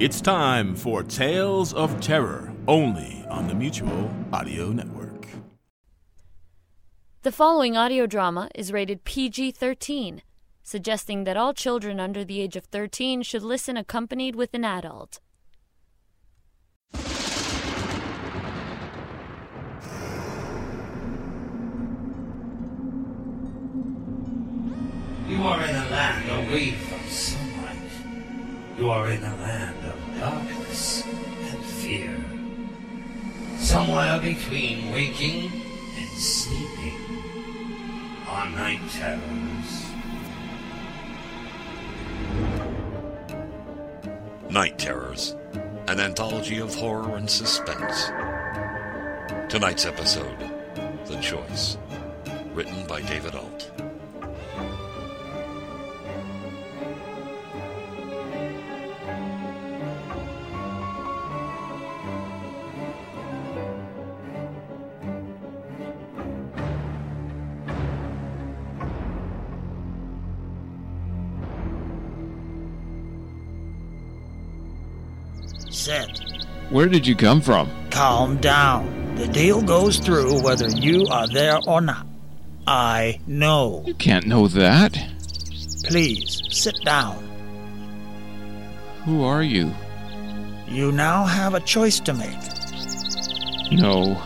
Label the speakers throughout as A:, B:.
A: It's time for Tales of Terror, only on the Mutual Audio Network.
B: The following audio drama is rated PG 13, suggesting that all children under the age of 13 should listen accompanied with an adult.
C: You are in a land away from sunlight. You are in a land of darkness and fear. Somewhere between waking and sleeping are night terrors.
D: Night Terrors, an anthology of horror and suspense. Tonight's episode, The Choice, written by David Alt.
E: Set.
F: Where did you come from?
E: Calm down. The deal goes through whether you are there or not. I know.
F: You can't know that.
E: Please, sit down.
F: Who are you?
E: You now have a choice to make.
F: No.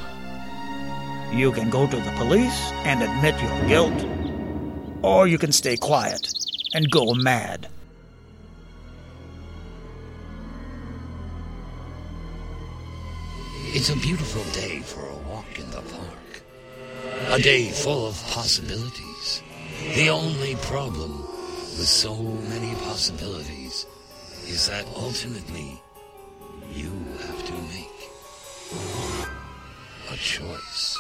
E: You can go to the police and admit your guilt, or you can stay quiet and go mad.
C: It's a beautiful day for a walk in the park. A day full of possibilities. The only problem with so many possibilities is that ultimately you have to make a choice.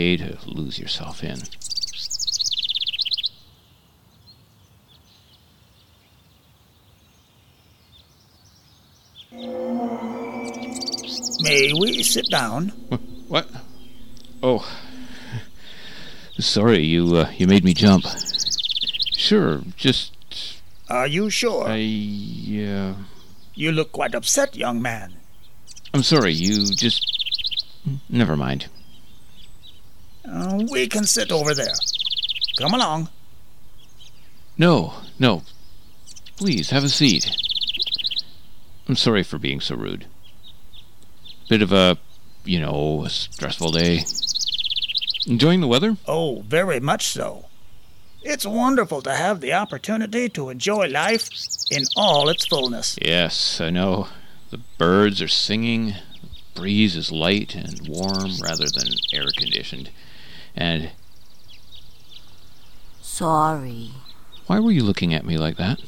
F: Day to lose yourself in.
E: May we sit down?
F: What? Oh. Sorry, you uh, you made me jump. Sure, just
E: Are you sure?
F: I uh,
E: You look quite upset, young man.
F: I'm sorry. You just never mind.
E: Uh, we can sit over there. Come along.
F: No, no. Please have a seat. I'm sorry for being so rude. Bit of a, you know, a stressful day. Enjoying the weather?
E: Oh, very much so. It's wonderful to have the opportunity to enjoy life in all its fullness.
F: Yes, I know. The birds are singing. The breeze is light and warm rather than air conditioned. And
G: Sorry.
F: why were you looking at me like that?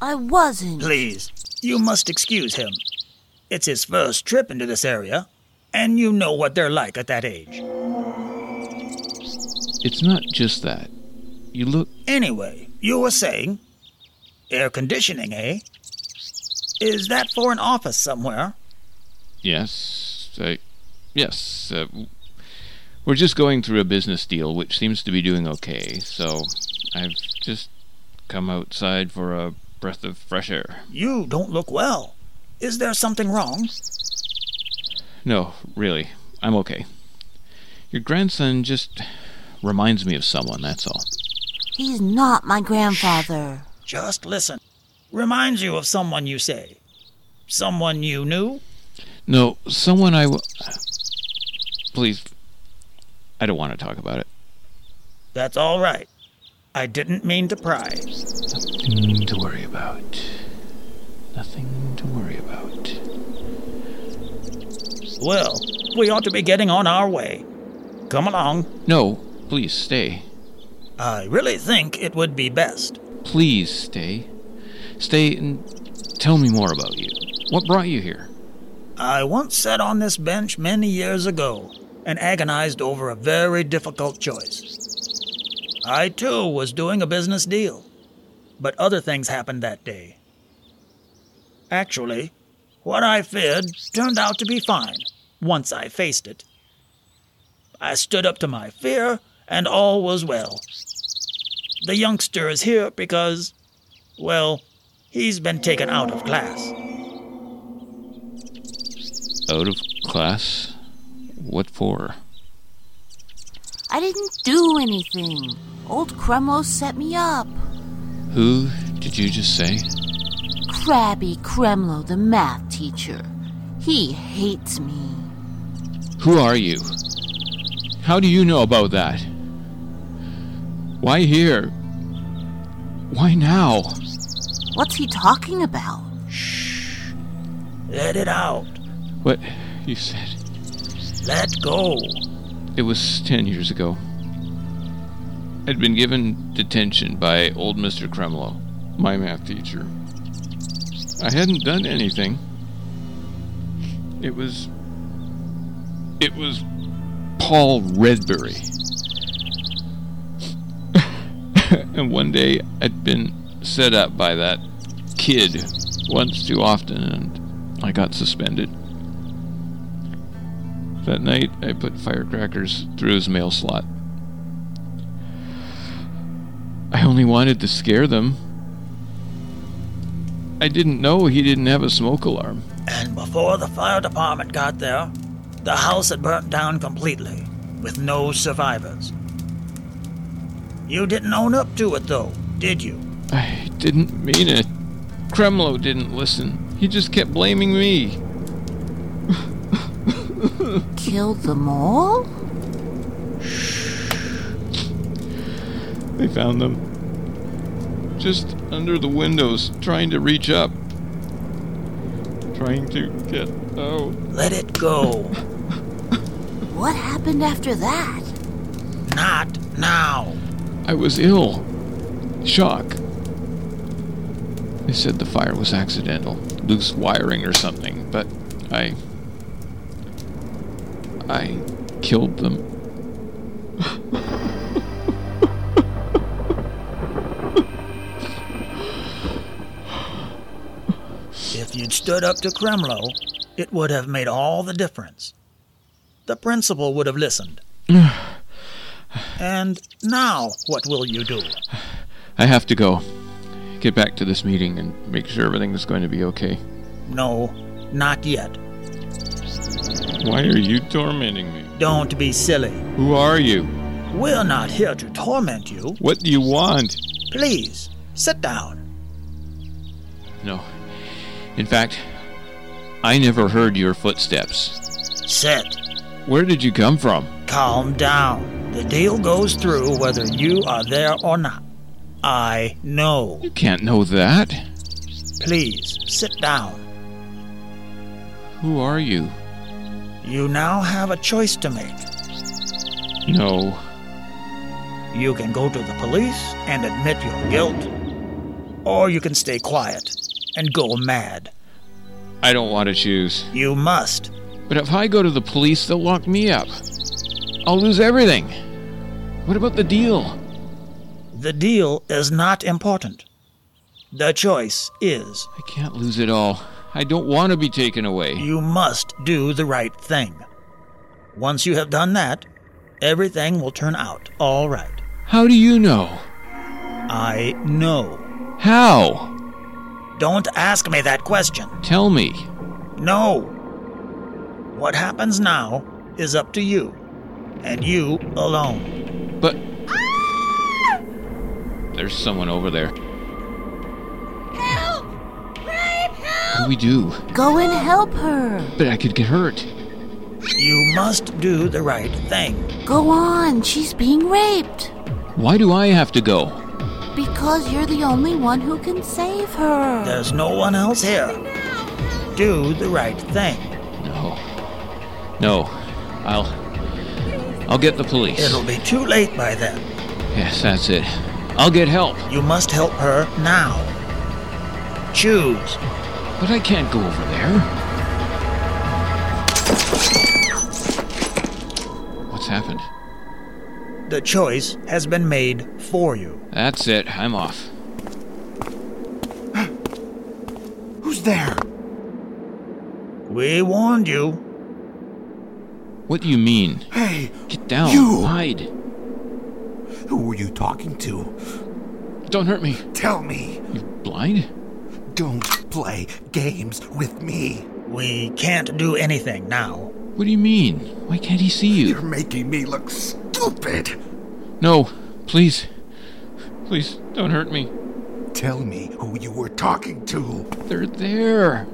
G: I wasn't.
E: Please, you must excuse him. It's his first trip into this area, and you know what they're like at that age.
F: It's not just that. You look.
E: Anyway, you were saying air conditioning, eh? Is that for an office somewhere?
F: Yes, I. Yes, uh, we're just going through a business deal which seems to be doing okay, so I've just come outside for a breath of fresh air.
E: You don't look well. Is there something wrong?
F: No, really, I'm okay. Your grandson just reminds me of someone, that's all.
G: He's not my grandfather.
E: Just listen. Reminds you of someone you say. Someone you knew?
F: No, someone I. W- Please, I don't want to talk about it.
E: That's all right. I didn't mean to pry.
F: Nothing to worry about. Nothing to worry about.
E: Well, we ought to be getting on our way. Come along.
F: No, please stay.
E: I really think it would be best.
F: Please stay. Stay and tell me more about you. What brought you here?
E: I once sat on this bench many years ago and agonized over a very difficult choice. I, too, was doing a business deal, but other things happened that day. Actually, what I feared turned out to be fine once I faced it. I stood up to my fear, and all was well. The youngster is here because, well, he's been taken out of class.
F: Out of class? What for?
G: I didn't do anything. Old Kremlo set me up.
F: Who did you just say?
G: Crabby Kremlo, the math teacher. He hates me.
F: Who are you? How do you know about that? Why here? Why now?
G: What's he talking about? Shh.
E: Let it out.
F: What you said?
E: Let go.
F: It was ten years ago. I'd been given detention by old Mr. Kremlow, my math teacher. I hadn't done anything. It was. It was Paul Redbury. and one day I'd been set up by that kid once too often and I got suspended. That night I put firecrackers through his mail slot. I only wanted to scare them. I didn't know he didn't have a smoke alarm.
E: And before the fire department got there, the house had burnt down completely, with no survivors. You didn't own up to it, though, did you?
F: I didn't mean it. Kremlo didn't listen. He just kept blaming me.
G: Killed them all?
F: They found them just under the windows, trying to reach up. Trying to get out.
E: Let it go.
G: What happened after that?
E: Not now.
F: I was ill. Shock. They said the fire was accidental, loose wiring or something, but I. I killed them.
E: If you'd stood up to Kremlo, it would have made all the difference. The principal would have listened. and now, what will you do?
F: I have to go. Get back to this meeting and make sure everything is going to be okay.
E: No, not yet.
F: Why are you tormenting me?
E: Don't be silly.
F: Who are you?
E: We're not here to torment you.
F: What do you want?
E: Please, sit down.
F: No. In fact, I never heard your footsteps.
E: Sit.
F: Where did you come from?
E: Calm down. The deal goes through whether you are there or not. I know.
F: You can't know that.
E: Please, sit down.
F: Who are you?
E: You now have a choice to make.
F: No.
E: You can go to the police and admit your guilt, or you can stay quiet and go mad.
F: I don't want to choose.
E: You must.
F: But if I go to the police, they'll lock me up. I'll lose everything. What about the deal?
E: The deal is not important. The choice is.
F: I can't lose it all. I don't want to be taken away.
E: You must do the right thing. Once you have done that, everything will turn out all right.
F: How do you know?
E: I know.
F: How?
E: Don't ask me that question.
F: Tell me.
E: No. What happens now is up to you, and you alone.
F: But. There's someone over there. Do we do?
G: Go and help her.
F: But I could get hurt.
E: You must do the right thing.
G: Go on, she's being raped.
F: Why do I have to go?
G: because you're the only one who can save her.
E: There's no one else here. Do the right thing.
F: No. No. I'll. I'll get the police.
E: It'll be too late by then.
F: Yes, that's it. I'll get help.
E: You must help her now. Choose.
F: But I can't go over there. What's happened?
E: The choice has been made for you.
F: That's it. I'm off.
H: Who's there?
E: We warned you.
F: What do you mean?
H: Hey,
F: Get down.
H: You!
F: Hide.
H: who were you talking to?
F: Don't hurt me.
H: Tell me.
F: You blind?
H: Don't play games with me.
E: We can't do anything now.
F: What do you mean? Why can't he see you?
H: You're making me look stupid.
F: No, please. Please, don't hurt me.
H: Tell me who you were talking to.
F: They're there.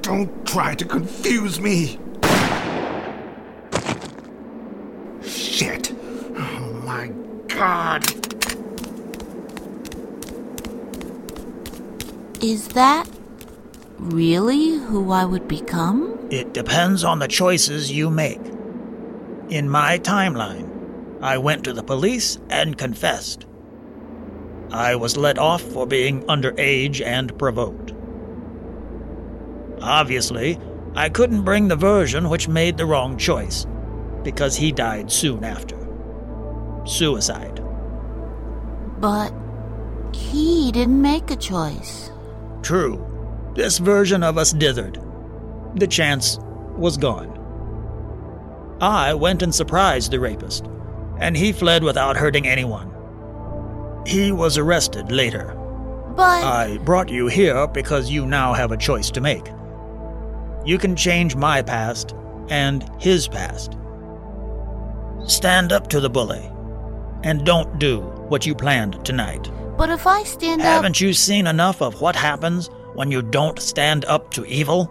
H: Don't try to confuse me. Shit. Oh my god.
G: Is that really who I would become?
E: It depends on the choices you make. In my timeline, I went to the police and confessed. I was let off for being underage and provoked. Obviously, I couldn't bring the version which made the wrong choice, because he died soon after. Suicide.
G: But he didn't make a choice.
E: True, this version of us dithered. The chance was gone. I went and surprised the rapist, and he fled without hurting anyone. He was arrested later.
G: But
E: I brought you here because you now have a choice to make. You can change my past and his past. Stand up to the bully, and don't do what you planned tonight.
G: but if I stand up,
E: Haven't you seen enough of what happens when you don't stand up to evil?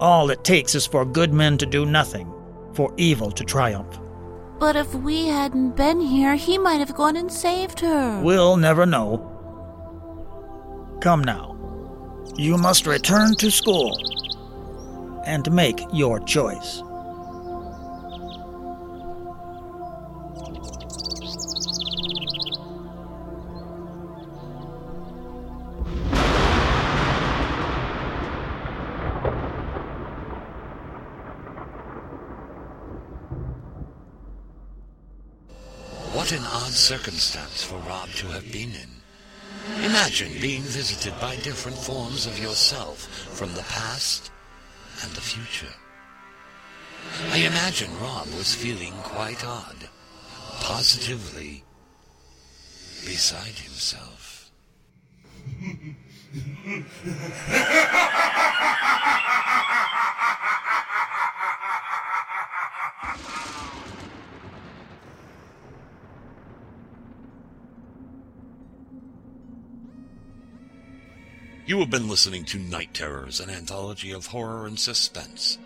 E: All it takes is for good men to do nothing, for evil to triumph.
G: but if we hadn't been here, he might have gone and saved her.
E: We'll never know. Come now. You must return to school and make your choice.
D: What an odd circumstance for Rob to have been in. Imagine being visited by different forms of yourself from the past and the future. I imagine Rob was feeling quite odd, positively beside himself. You have been listening to Night Terrors, an anthology of horror and suspense.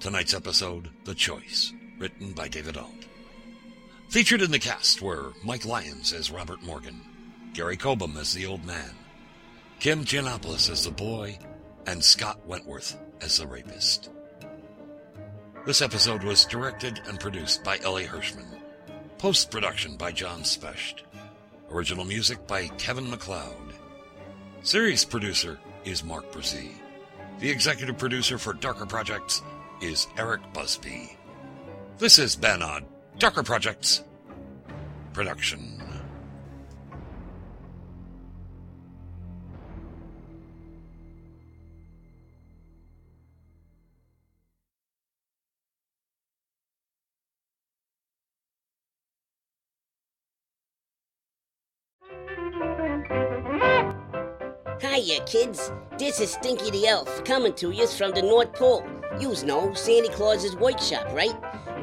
D: Tonight's episode, The Choice, written by David Alt. Featured in the cast were Mike Lyons as Robert Morgan, Gary Cobham as the old man, Kim Giannopoulos as the boy, and Scott Wentworth as the rapist. This episode was directed and produced by Ellie Hirschman. Post production by John Specht. Original music by Kevin MacLeod. Series producer is Mark Brzee. The executive producer for Darker Projects is Eric Busby. This has been a Darker Projects production.
I: Hiya, kids. This is Stinky the Elf coming to yous from the North Pole. Yous know Santa Claus's workshop, right?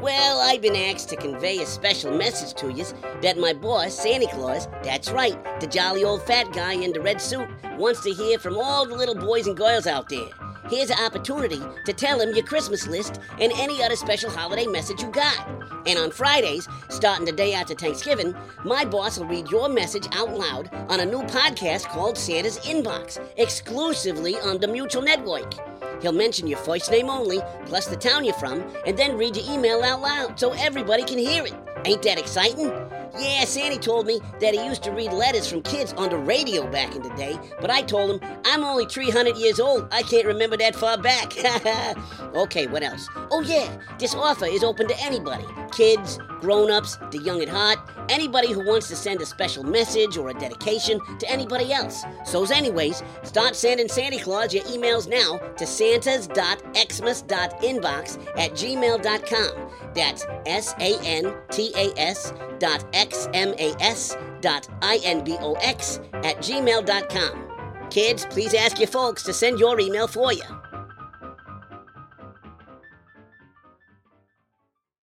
I: Well, I've been asked to convey a special message to yous that my boss, Santa Claus, that's right, the jolly old fat guy in the red suit, wants to hear from all the little boys and girls out there. Here's an opportunity to tell him your Christmas list and any other special holiday message you got. And on Fridays, starting the day after Thanksgiving, my boss will read your message out loud on a new podcast called Santa's Inbox, exclusively on the Mutual Network. He'll mention your first name only, plus the town you're from, and then read your email out loud so everybody can hear it. Ain't that exciting? Yeah, Sandy told me that he used to read letters from kids on the radio back in the day, but I told him I'm only 300 years old. I can't remember that far back. okay, what else? Oh, yeah, this offer is open to anybody kids, grown ups, the young at heart, anybody who wants to send a special message or a dedication to anybody else. So's, anyways, start sending Santa Claus your emails now to santas.xmas.inbox at gmail.com. That's S A N T A S dot X M A S dot I N B O X at gmail.com. Kids, please ask your folks to send your email for you.